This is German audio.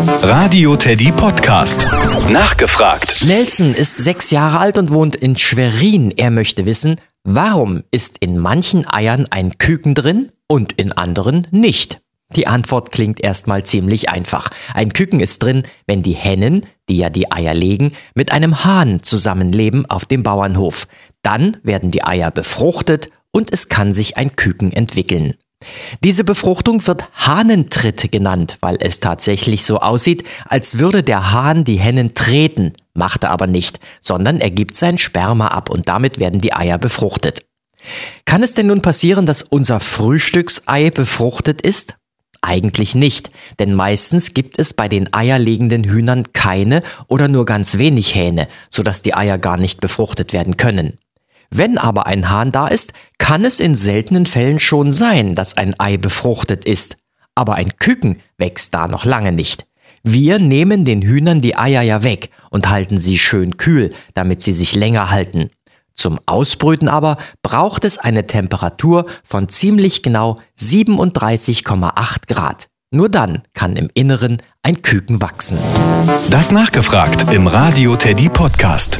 Radio Teddy Podcast. Nachgefragt. Nelson ist sechs Jahre alt und wohnt in Schwerin. Er möchte wissen, warum ist in manchen Eiern ein Küken drin und in anderen nicht? Die Antwort klingt erstmal ziemlich einfach. Ein Küken ist drin, wenn die Hennen, die ja die Eier legen, mit einem Hahn zusammenleben auf dem Bauernhof. Dann werden die Eier befruchtet und es kann sich ein Küken entwickeln. Diese Befruchtung wird Hahnentritt genannt, weil es tatsächlich so aussieht, als würde der Hahn die Hennen treten, macht er aber nicht, sondern er gibt sein Sperma ab und damit werden die Eier befruchtet. Kann es denn nun passieren, dass unser Frühstücksei befruchtet ist? Eigentlich nicht, denn meistens gibt es bei den eierlegenden Hühnern keine oder nur ganz wenig Hähne, sodass die Eier gar nicht befruchtet werden können. Wenn aber ein Hahn da ist, kann es in seltenen Fällen schon sein, dass ein Ei befruchtet ist. Aber ein Küken wächst da noch lange nicht. Wir nehmen den Hühnern die Eier ja weg und halten sie schön kühl, damit sie sich länger halten. Zum Ausbrüten aber braucht es eine Temperatur von ziemlich genau 37,8 Grad. Nur dann kann im Inneren ein Küken wachsen. Das nachgefragt im Radio Teddy Podcast.